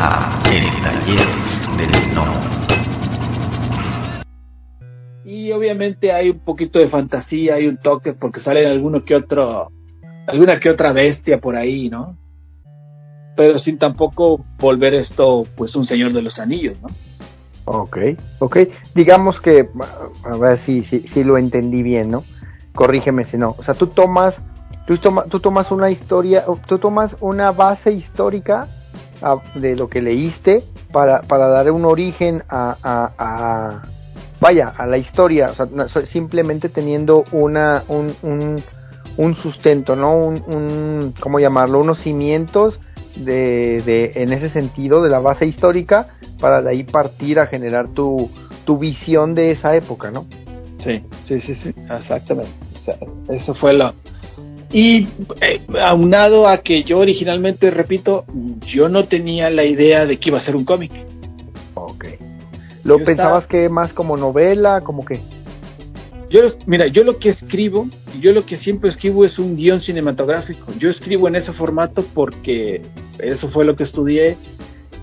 a El Taller del No. Y obviamente hay un poquito de fantasía, hay un toque porque salen alguno que otro, alguna que otra bestia por ahí, ¿no? Pero sin tampoco volver esto, pues, un Señor de los Anillos, ¿no? Ok, ok. Digamos que, a ver si, si, si lo entendí bien, ¿no? Corrígeme si no. O sea, tú tomas, tú, tú tomas una historia, tú tomas una base histórica de lo que leíste para, para dar un origen a, a, vaya, a la historia, o sea, simplemente teniendo una, un, un, un sustento, ¿no? Un, un, ¿cómo llamarlo? Unos cimientos de, de, en ese sentido, de la base histórica, para de ahí partir a generar tu, tu visión de esa época, ¿no? Sí, sí, sí, sí, exactamente. eso fue lo... Y eh, aunado a que yo originalmente, repito, yo no tenía la idea de que iba a ser un cómic. Ok. ¿Lo pensabas que más como novela, como que? Yo, mira, yo lo que escribo, yo lo que siempre escribo es un guion cinematográfico. Yo escribo en ese formato porque eso fue lo que estudié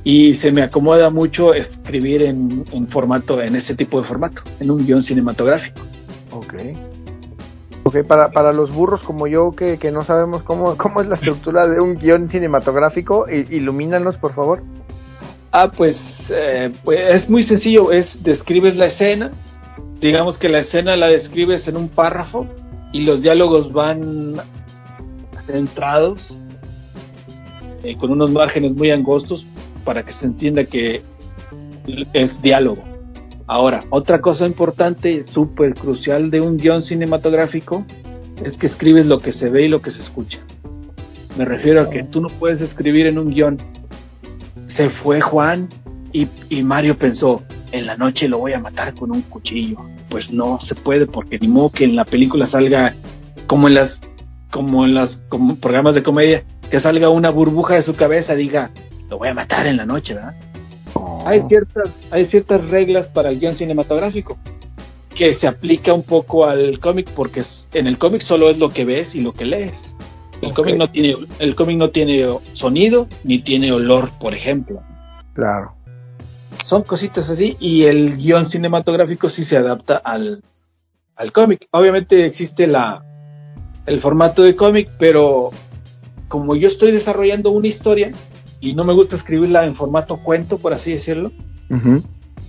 y se me acomoda mucho escribir en, en formato, en ese tipo de formato, en un guion cinematográfico. Ok. Para, para los burros como yo que, que no sabemos cómo, cómo es la estructura de un guion cinematográfico, ilumínanos por favor. Ah, pues, eh, pues es muy sencillo, es describes la escena, digamos que la escena la describes en un párrafo y los diálogos van centrados eh, con unos márgenes muy angostos para que se entienda que es diálogo. Ahora, otra cosa importante, súper crucial de un guion cinematográfico, es que escribes lo que se ve y lo que se escucha. Me refiero a que tú no puedes escribir en un guion, se fue Juan y, Mario pensó, en la noche lo voy a matar con un cuchillo. Pues no se puede porque ni modo que en la película salga como en las como en las programas de comedia que salga una burbuja de su cabeza diga lo voy a matar en la noche, ¿verdad? Oh. Hay ciertas, hay ciertas reglas para el guion cinematográfico que se aplica un poco al cómic porque en el cómic solo es lo que ves y lo que lees. El cómic no tiene el cómic no tiene sonido ni tiene olor, por ejemplo. Claro. Son cositas así y el guion cinematográfico sí se adapta al, al cómic. Obviamente existe la el formato de cómic, pero como yo estoy desarrollando una historia, y no me gusta escribirla en formato cuento, por así decirlo.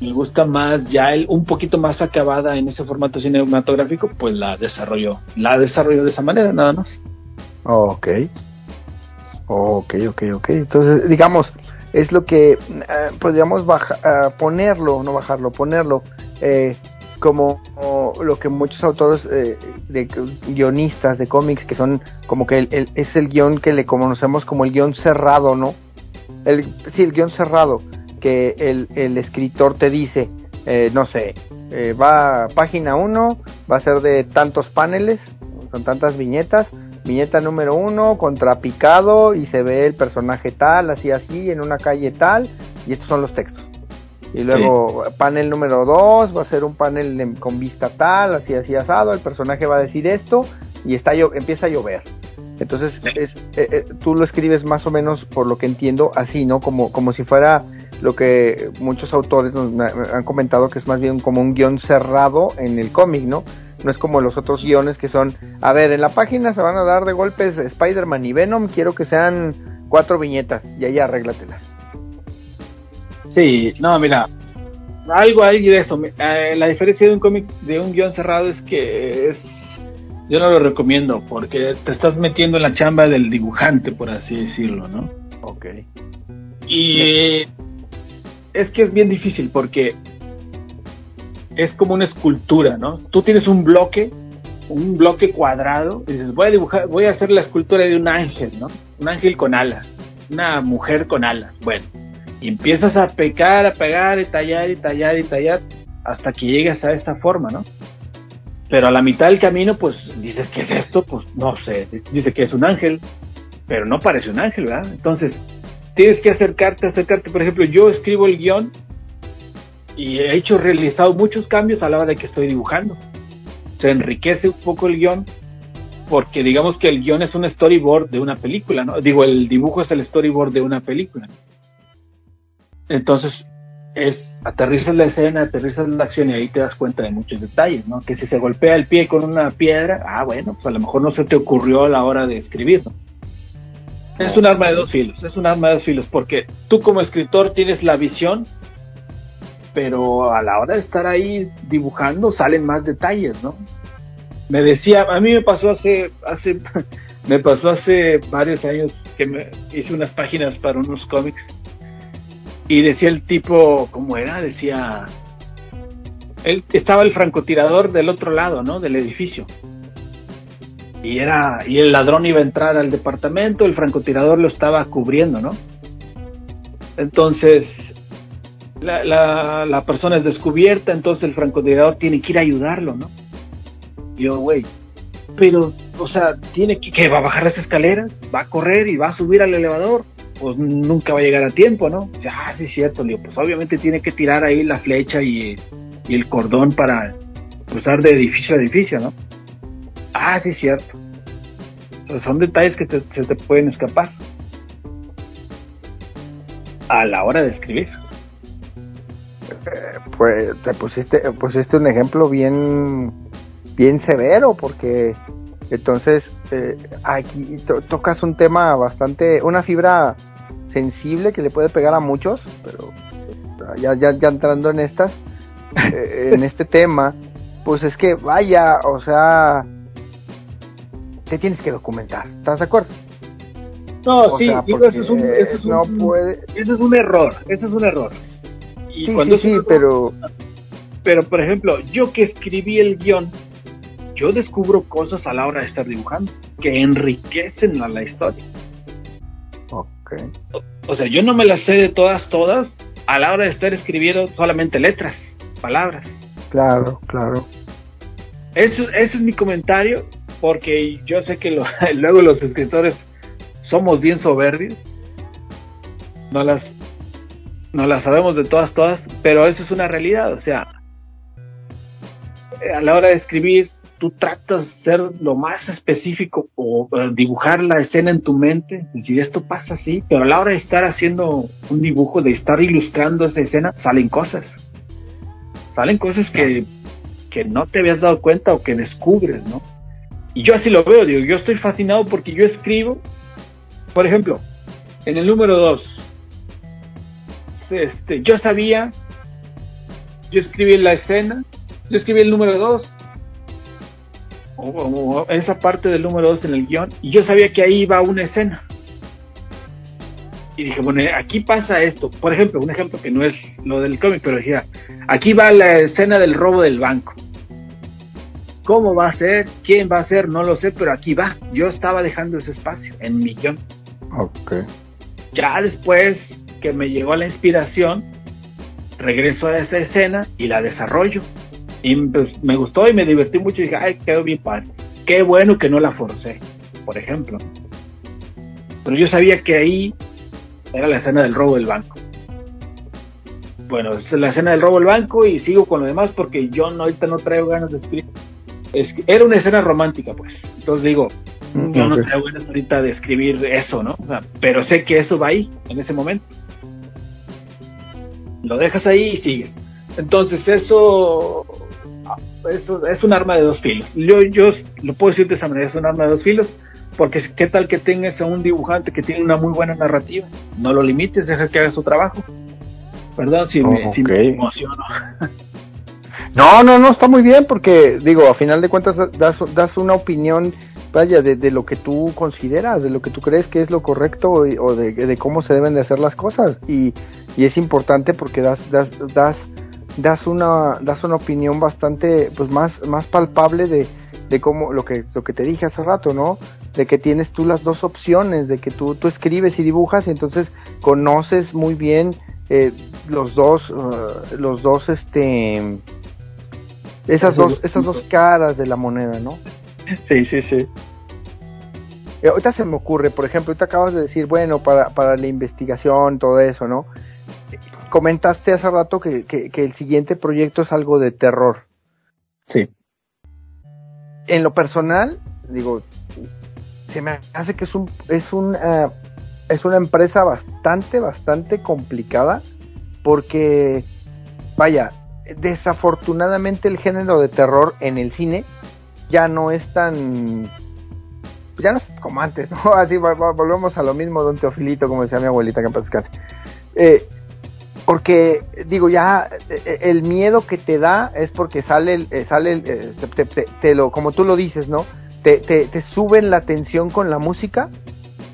Me gusta más ya el, un poquito más acabada en ese formato cinematográfico, pues la desarrollo, la desarrollo de esa manera, nada más. Ok. Ok, ok, ok. Entonces, digamos, es lo que eh, podríamos eh, ponerlo, no bajarlo, ponerlo eh, como lo que muchos autores de guionistas de cómics que son como que el, es el guion que le conocemos como el guion cerrado, ¿no? El, sí, el guion cerrado, que el, el escritor te dice, eh, no sé, eh, va página 1, va a ser de tantos paneles, con tantas viñetas, viñeta número 1, contrapicado y se ve el personaje tal, así así, en una calle tal, y estos son los textos. Y luego panel número 2 va a ser un panel con vista tal, así así asado, el personaje va a decir esto y está empieza a llover. Entonces, es, eh, eh, tú lo escribes más o menos, por lo que entiendo, así, ¿no? Como, como si fuera lo que muchos autores nos han comentado que es más bien como un guion cerrado en el cómic, ¿no? No es como los otros guiones que son, a ver, en la página se van a dar de golpes Spider-Man y Venom, quiero que sean cuatro viñetas y ahí arréglatelas. Sí, no, mira, algo hay de eso. Eh, la diferencia de un cómic, de un guion cerrado es que es yo no lo recomiendo porque te estás metiendo en la chamba del dibujante, por así decirlo, ¿no? Ok. Y es que es bien difícil porque es como una escultura, ¿no? Tú tienes un bloque, un bloque cuadrado, y dices, voy a dibujar, voy a hacer la escultura de un ángel, ¿no? Un ángel con alas, una mujer con alas. Bueno, y empiezas a pecar, a pegar, y tallar, y tallar, y tallar, hasta que llegas a esa forma, ¿no? Pero a la mitad del camino, pues dices, ¿qué es esto? Pues no sé, dice que es un ángel, pero no parece un ángel, ¿verdad? Entonces, tienes que acercarte, acercarte. Por ejemplo, yo escribo el guion y he hecho, realizado muchos cambios a la hora de que estoy dibujando. Se enriquece un poco el guion porque digamos que el guion es un storyboard de una película, ¿no? Digo, el dibujo es el storyboard de una película. Entonces, es aterrizas la escena, aterrizas la acción y ahí te das cuenta de muchos detalles, ¿no? Que si se golpea el pie con una piedra, ah, bueno, pues a lo mejor no se te ocurrió a la hora de escribir, ¿no? Es un arma de dos filos, es un arma de dos filos, porque tú como escritor tienes la visión, pero a la hora de estar ahí dibujando salen más detalles, ¿no? Me decía, a mí me pasó hace, hace, me pasó hace varios años que me hice unas páginas para unos cómics y decía el tipo, ¿cómo era? Decía, él estaba el francotirador del otro lado, ¿no? Del edificio. Y era, y el ladrón iba a entrar al departamento, el francotirador lo estaba cubriendo, ¿no? Entonces, la, la, persona es descubierta, entonces el francotirador tiene que ir a ayudarlo, ¿no? Yo, güey, pero, o sea, tiene que, que va a bajar las escaleras, va a correr y va a subir al elevador pues nunca va a llegar a tiempo, ¿no? Sea, ah, sí es cierto, Leo, pues obviamente tiene que tirar ahí la flecha y, el cordón para cruzar de edificio a edificio, ¿no? Ah, sí es cierto. Son detalles que se te pueden escapar a la hora de escribir. Eh, pues te pusiste, pusiste un ejemplo bien, bien severo porque entonces, eh, aquí tocas un tema bastante, una fibra sensible que le puede pegar a muchos, pero ya, ya, ya entrando en estas, eh, en este tema, pues es que vaya, o sea, te tienes que documentar, ¿estás de acuerdo? No, sí, digo, eso es un, eso es un, no puede... eso es un error, eso es un error. Y sí, cuando sí, sí, pero... Pero, por ejemplo, yo que escribí el guion, yo descubro cosas a la hora de estar dibujando que enriquecen a la historia. Ok. O, sea, yo no me las sé de todas, todas, a la hora de estar escribiendo solamente letras, palabras. Claro, claro. Eso, ese es mi comentario, porque yo sé que luego los escritores somos bien soberbios. No las, no las sabemos de todas, todas, pero eso es una realidad. O sea, a la hora de escribir tú tratas de ser lo más específico o eh, dibujar la escena en tu mente, decir esto pasa así, pero a la hora de estar haciendo un dibujo, de estar ilustrando esa escena, salen cosas. Salen cosas que, que no te habías dado cuenta o que descubres, ¿no? Y yo así lo veo, digo, yo estoy fascinado porque yo escribo, por ejemplo, en el número 2, este, yo sabía, yo escribí la escena, yo escribí el número 2 o, esa parte del número 2 en el guion, y yo sabía que ahí iba una escena. Y dije, bueno, aquí pasa esto. Por ejemplo, un ejemplo que no es lo del cómic, pero decía, aquí va la escena del robo del banco. ¿Cómo va a ser? ¿Quién va a ser? No lo sé, pero aquí va. Yo estaba dejando ese espacio en mi guion. Ok. Ya después que me llegó la inspiración, regreso a esa escena y la desarrollo. Y pues, me gustó y me divertí mucho y dije, ay, quedó bien padre. Qué bueno que no la forcé, por ejemplo. Pero yo sabía que ahí era la escena del robo del banco. Bueno, es la escena del robo del banco y sigo con lo demás porque yo no, ahorita no traigo ganas de escribir. Es era una escena romántica, pues. Entonces digo, mm, yo no traigo ganas ahorita de escribir eso, ¿no? pero sé que eso va ahí, en ese momento. Lo dejas ahí y sigues. Entonces eso eso es un arma de dos filos. Yo, yo lo puedo decir de esa manera, es un arma de dos filos, porque qué tal que tengas a un dibujante que tiene una muy buena narrativa, no lo limites, deja que haga su trabajo. ¿Verdad? Si, me, emociono. No, no, no, está muy bien porque, digo, a final de cuentas das, das una opinión, vaya, de, lo que tú consideras, de lo que tú crees que es lo correcto o de, cómo se deben de hacer las cosas. Y, y es importante porque das, das, das das una, das una opinión bastante, pues más, más palpable de, de cómo, lo que, lo que te dije hace rato, ¿no? De que tienes tú las dos opciones, de que tú, tú escribes y dibujas y entonces conoces muy bien eh, los dos, uh, los dos, este, esas dos, esas dos caras de la moneda, ¿no? Sí, sí, sí. Eh, ahorita se me ocurre, por ejemplo, ahorita acabas de decir, bueno, para, para la investigación, todo eso, ¿no? Comentaste hace rato que, el siguiente proyecto es algo de terror. Sí. En lo personal, digo, se me hace que es un es un eh, es una empresa bastante bastante complicada porque, vaya, desafortunadamente el género de terror en el cine ya no es tan ya no es como antes, ¿no? Así volvemos a lo mismo, don Teofilito, como decía mi abuelita, que en paz. Eh, porque, digo, ya eh, el miedo que te da es porque sale, eh, sale te, lo, como tú lo dices, ¿no? Te, te, te suben la tensión con la música,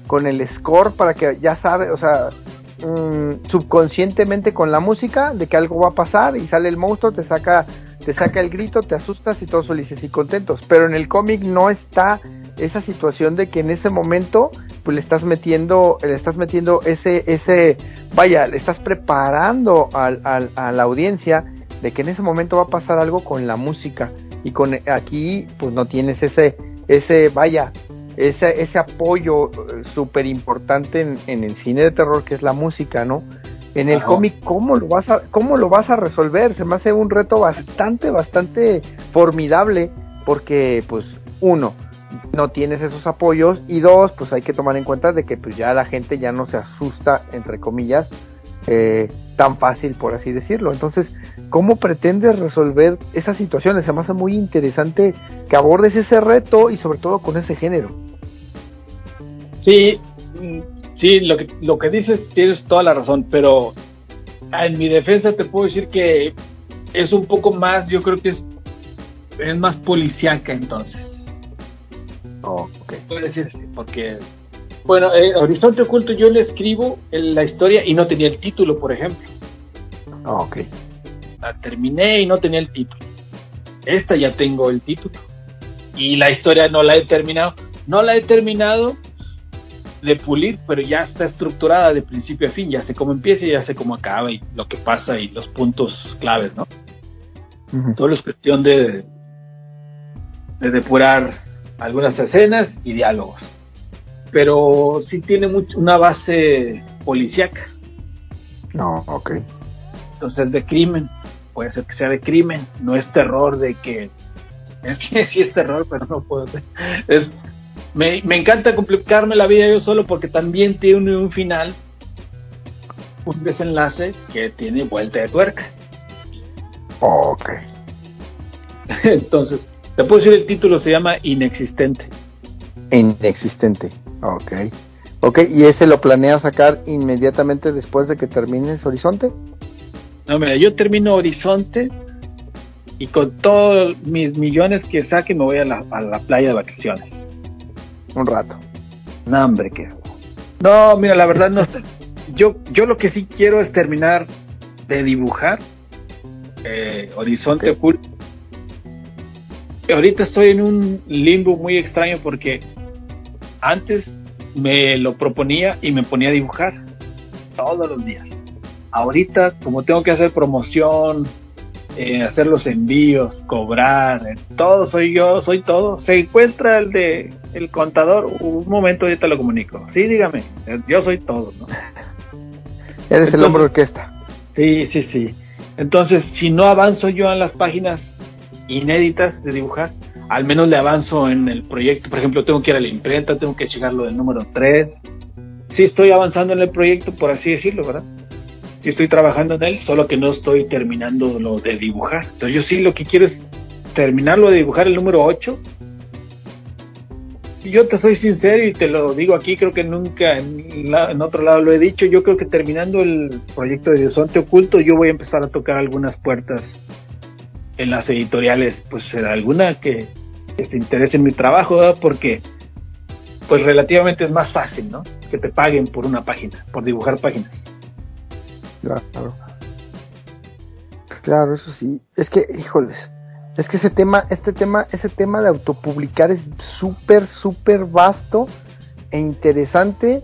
con el score, para que ya sabes, o sea, mm, subconscientemente con la música de que algo va a pasar y sale el monstruo, te saca te saca el grito, te asustas y todos felices y contentos. Pero en el cómic no está esa situación de que en ese momento pues le estás metiendo, le estás metiendo ese, ese, vaya, le estás preparando al, a la audiencia de que en ese momento va a pasar algo con la música y con aquí pues no tienes ese, ese, vaya, ese, ese apoyo eh, súper importante en, en el cine de terror que es la música, ¿no? En el cómic, ¿cómo lo, vas a, ¿cómo lo vas a resolver? Se me hace un reto bastante, bastante formidable porque, pues, uno, no tienes esos apoyos y dos, pues hay que tomar en cuenta de que pues ya la gente ya no se asusta, entre comillas, eh, tan fácil, por así decirlo. Entonces, ¿cómo pretendes resolver esas situaciones? Se me hace muy interesante que abordes ese reto y sobre todo con ese género. Sí, Sí, lo que, lo que dices tienes toda la razón, pero en mi defensa te puedo decir que es un poco más, yo creo que es, es más policíaca entonces. Oh, ok. Puedo porque, bueno, eh, Horizonte Oculto yo le escribo la historia y no tenía el título, por ejemplo. Oh, ok. La terminé y no tenía el título. Esta ya tengo el título. Y la historia no la he terminado. No la he terminado de pulir, pero ya está estructurada de principio a fin, ya sé cómo empieza y ya sé cómo acaba y lo que pasa y los puntos claves, ¿no? Todo es cuestión de, de depurar algunas escenas y diálogos. Pero sí tiene mucho, una base policíaca. No, ok. Entonces de crimen, puede ser que sea de crimen, no es terror de que es que sí es terror, pero no puedo es me, encanta complicarme la vida yo solo porque también tiene un final, un desenlace que tiene vuelta de tuerca. Ok. Entonces, te puedo decir el título, se llama Inexistente. Inexistente, ok. Ok, ¿y ese lo planeas sacar inmediatamente después de que termines Horizonte? No, mira, yo termino Horizonte y con todos mis millones que saque me voy a la, a la playa de vacaciones un rato. No, hombre, que. No, mira, la verdad no. Yo, yo lo que sí quiero es terminar de dibujar eh, Horizonte Oculto. Ahorita estoy en un limbo muy extraño porque antes me lo proponía y me ponía a dibujar todos los días. Ahorita, como tengo que hacer promoción, eh, hacer los envíos, cobrar, eh, todo soy yo, soy todo. Se encuentra el de el contador, un momento ahorita lo comunico. Sí, dígame, eh, yo soy todo, ¿no? Eres el hombre orquesta. Sí, sí, sí. Entonces, si no avanzo yo en las páginas inéditas de dibujar, al menos le avanzo en el proyecto. Por ejemplo, tengo que ir a la imprenta, tengo que llegarlo del número 3. Sí estoy avanzando en el proyecto, por así decirlo, ¿verdad? Sí estoy trabajando en él, solo que no estoy terminando lo de dibujar. Entonces yo sí lo que quiero es terminarlo de dibujar el número 8. Y yo te soy sincero y te lo digo aquí, creo que nunca en, otro lado lo he dicho, yo creo que terminando el proyecto de Horizonte Oculto yo voy a empezar a tocar algunas puertas en las editoriales, pues será alguna que, se interese en mi trabajo, porque pues relativamente es más fácil, ¿no? Que te paguen por una página, por dibujar páginas. Claro. Claro, eso sí. Es que, híjoles, es que ese tema, este tema, ese tema de autopublicar es súper, súper vasto e interesante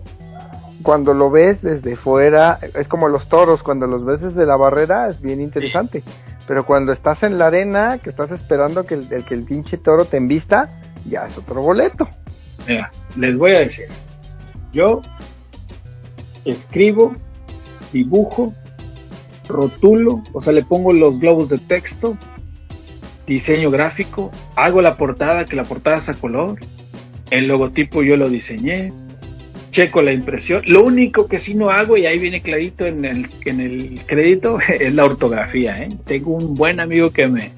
cuando lo ves desde fuera. Es como los toros, cuando los ves desde la barrera es bien interesante. Pero cuando estás en la arena, que estás esperando que el, que el pinche toro te envista, ya es otro boleto. Mira, les voy a decir, yo escribo dibujo, rotulo, o sea, le pongo los globos de texto, diseño gráfico, hago la portada, que la portada es a color, el logotipo yo lo diseñé, checo la impresión. Lo único que sí no hago, y ahí viene clarito en el, en el crédito, es la ortografía. ¿eh? Tengo un buen amigo que me,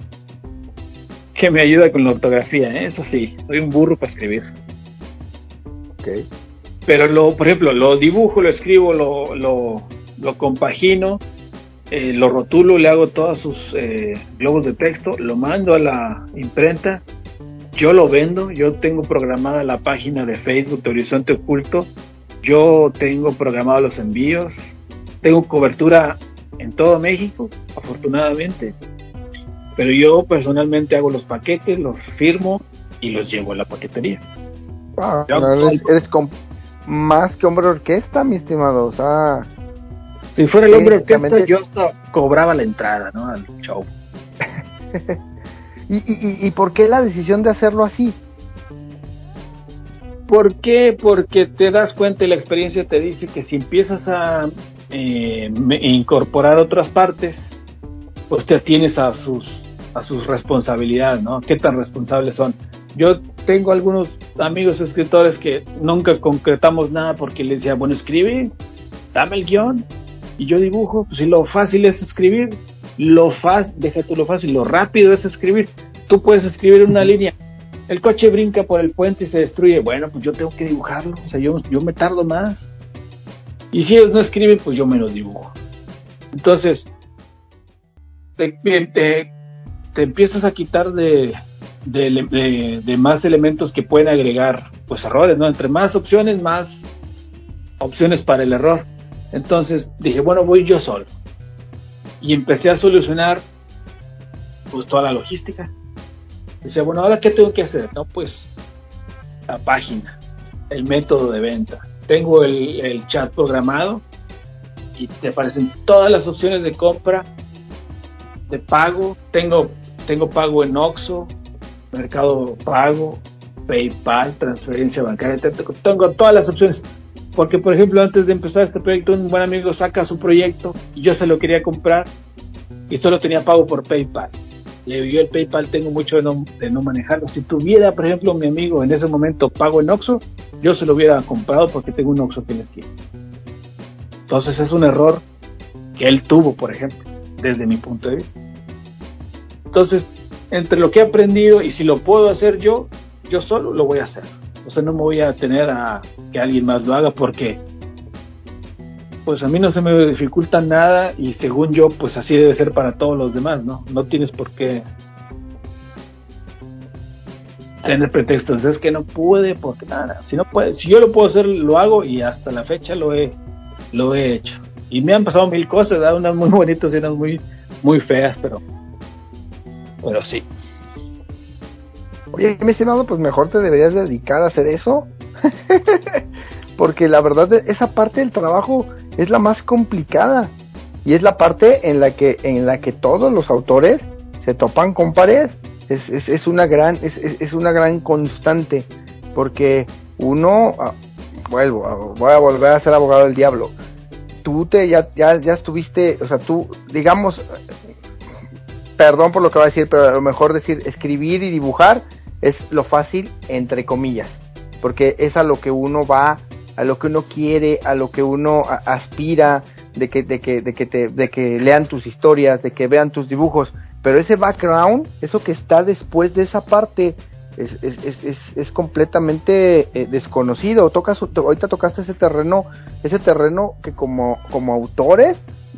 que me ayuda con la ortografía, ¿eh? eso sí, soy un burro para escribir. Ok. Pero, lo, por ejemplo, lo dibujo, lo escribo, lo, lo, lo compagino, eh, lo rotulo, le hago todos sus eh, globos de texto, lo mando a la imprenta, yo lo vendo, yo tengo programada la página de Facebook de Horizonte Oculto, yo tengo programados los envíos, tengo cobertura en todo México, afortunadamente, pero yo personalmente hago los paquetes, los firmo y los llevo a la paquetería. Wow, eres, más que hombre orquesta, mi estimado. O sea, Si fuera el hombre orquesta, yo hasta cobraba la entrada, ¿no? Al show. ¿y, y, y- por qué la decisión de hacerlo así? ¿Por qué? Porque te das cuenta y la experiencia te dice que si empiezas a eh, incorporar otras partes, pues te atienes a sus a sus responsabilidades, ¿no? ¿Qué tan responsables son? Yo tengo algunos amigos escritores que nunca concretamos nada porque les decía, bueno, escribe, dame el guion y yo dibujo, pues si lo fácil es escribir, lo fácil, déjate lo fácil, lo rápido es escribir. Tú puedes escribir una línea el coche brinca por el puente y se destruye. Bueno, pues yo tengo que dibujarlo. O sea, yo, yo me tardo más. Y si ellos no escriben, pues yo menos dibujo. Entonces, te, te- te empiezas a quitar de, de, de- de más elementos que pueden agregar pues errores, ¿no? Entre más opciones, más opciones para el error. Entonces dije, bueno, voy yo solo. Y empecé a solucionar pues toda la logística. Decía, bueno, ahora qué tengo que hacer? No, pues la página, el método de venta. Tengo el, el chat programado y te aparecen todas las opciones de compra, de pago. Tengo, tengo pago en Oxxo, Mercado Pago, PayPal, transferencia bancaria. Tengo todas las opciones. Porque, por ejemplo, antes de empezar este proyecto, un buen amigo saca su proyecto y yo se lo quería comprar y solo tenía pago por PayPal le yo el PayPal tengo mucho de no, de no manejarlo. Si tuviera, por ejemplo, mi amigo en ese momento pago en Oxxo, yo se lo hubiera comprado porque tengo un Oxxo que en la esquina. Entonces es un error que él tuvo, por ejemplo, desde mi punto de vista. Entonces, entre lo que he aprendido y si lo puedo hacer yo, yo solo lo voy a hacer. O sea, no me voy a tener a que alguien más lo haga porque pues a mí no se me dificulta nada y según yo, pues así debe ser para todos los demás, ¿no? No tienes por qué tener pretextos, es que no pude porque nada, si no puede, si yo lo puedo hacer, lo hago y hasta la fecha lo he lo he hecho. Y me han pasado mil cosas, ¿verdad? unas muy bonitas y unas muy muy feas, pero pero sí. Oye, mi estimado, pues mejor te deberías dedicar a hacer eso. Porque la verdad, esa parte del trabajo es la más complicada. Y es la parte en la que, en la que todos los autores se topan con pared. Es, es, es una gran, es, es, una gran constante. Porque uno, ah, vuelvo, ah, voy a volver a ser abogado del diablo. Tú te, ya, ya, ya estuviste, o sea, tú, digamos, perdón por lo que voy a decir, pero a lo mejor decir escribir y dibujar es lo fácil, entre comillas, porque es a lo que uno va, a lo que uno quiere, a lo que uno aspira, de que, de que, de que te, de que lean tus historias, de que vean tus dibujos, pero ese background, eso que está después de esa parte, es, es, es, es, es completamente eh, desconocido. Tocas, ahorita tocaste ese terreno, ese terreno que como, como autores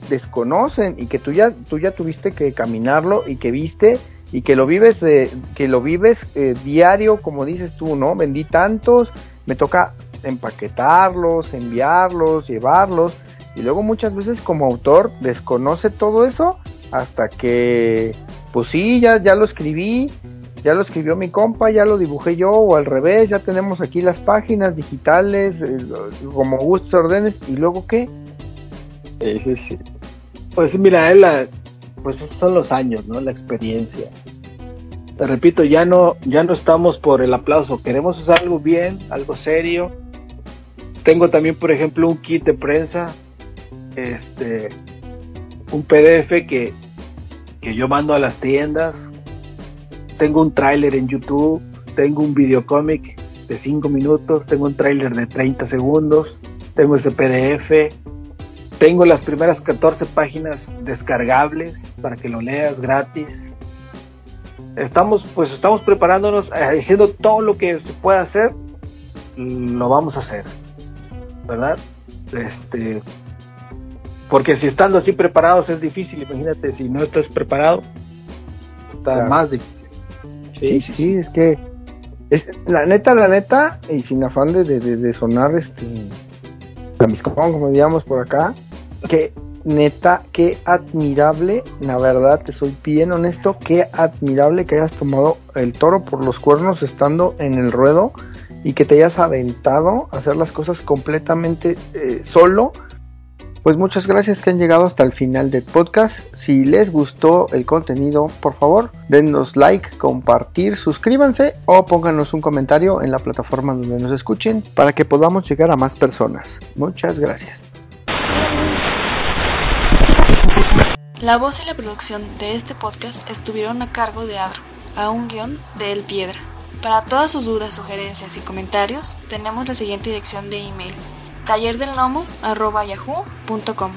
desconocen y que tú ya, tú ya tuviste que caminarlo y que viste y que lo vives de, que lo vives eh, diario, como dices tú, ¿no? Vendí tantos, me toca empaquetarlos, enviarlos, llevarlos, y luego muchas veces como autor desconoce todo eso hasta que, pues sí, ya, ya lo escribí, ya lo escribió mi compa, ya lo dibujé yo, o al revés, ya tenemos aquí las páginas digitales, eh, como gustos ordenes, y luego qué? Pues mira, la- pues esos son los años, ¿no? La experiencia. Te repito, ya no, ya no estamos por el aplauso, queremos hacer algo bien, algo serio. Tengo también, por ejemplo, un kit de prensa, este, un PDF que, que yo mando a las tiendas. Tengo un tráiler en YouTube, tengo un videocómic de 5 minutos, tengo un tráiler de 30 segundos, tengo ese PDF, tengo las primeras 14 páginas descargables para que lo leas gratis. Estamos, pues estamos preparándonos, eh, haciendo todo lo que se pueda hacer, lo vamos a hacer, ¿verdad? Este, porque si estando así preparados es difícil, imagínate si no estás preparado, está Claro. más difícil. Sí, sí, sí, es que es, la neta, la neta, y sin afán de, de, de- sonar este como digamos por acá, que neta, qué admirable, la verdad, te soy bien honesto, qué admirable que hayas tomado el toro por los cuernos estando en el ruedo y que te hayas aventado a hacer las cosas completamente eh, solo. Pues muchas gracias que han llegado hasta el final del podcast. Si les gustó el contenido, por favor, denos like, compartir, suscríbanse o pónganos un comentario en la plataforma donde nos escuchen para que podamos llegar a más personas. Muchas gracias. La voz y la producción de este podcast estuvieron a cargo de Adro, a un guion de El Piedra. Para todas sus dudas, sugerencias y comentarios, tenemos la siguiente dirección de email: tallerdelnomo@yahoo.com.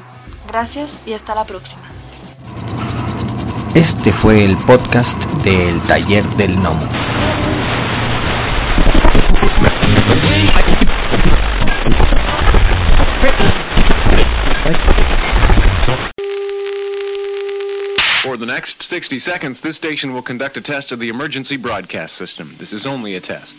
Gracias y hasta la próxima. Este fue el podcast del Taller del Gnomo. For the next 60 seconds, this station will conduct a test of the emergency broadcast system. This is only a test.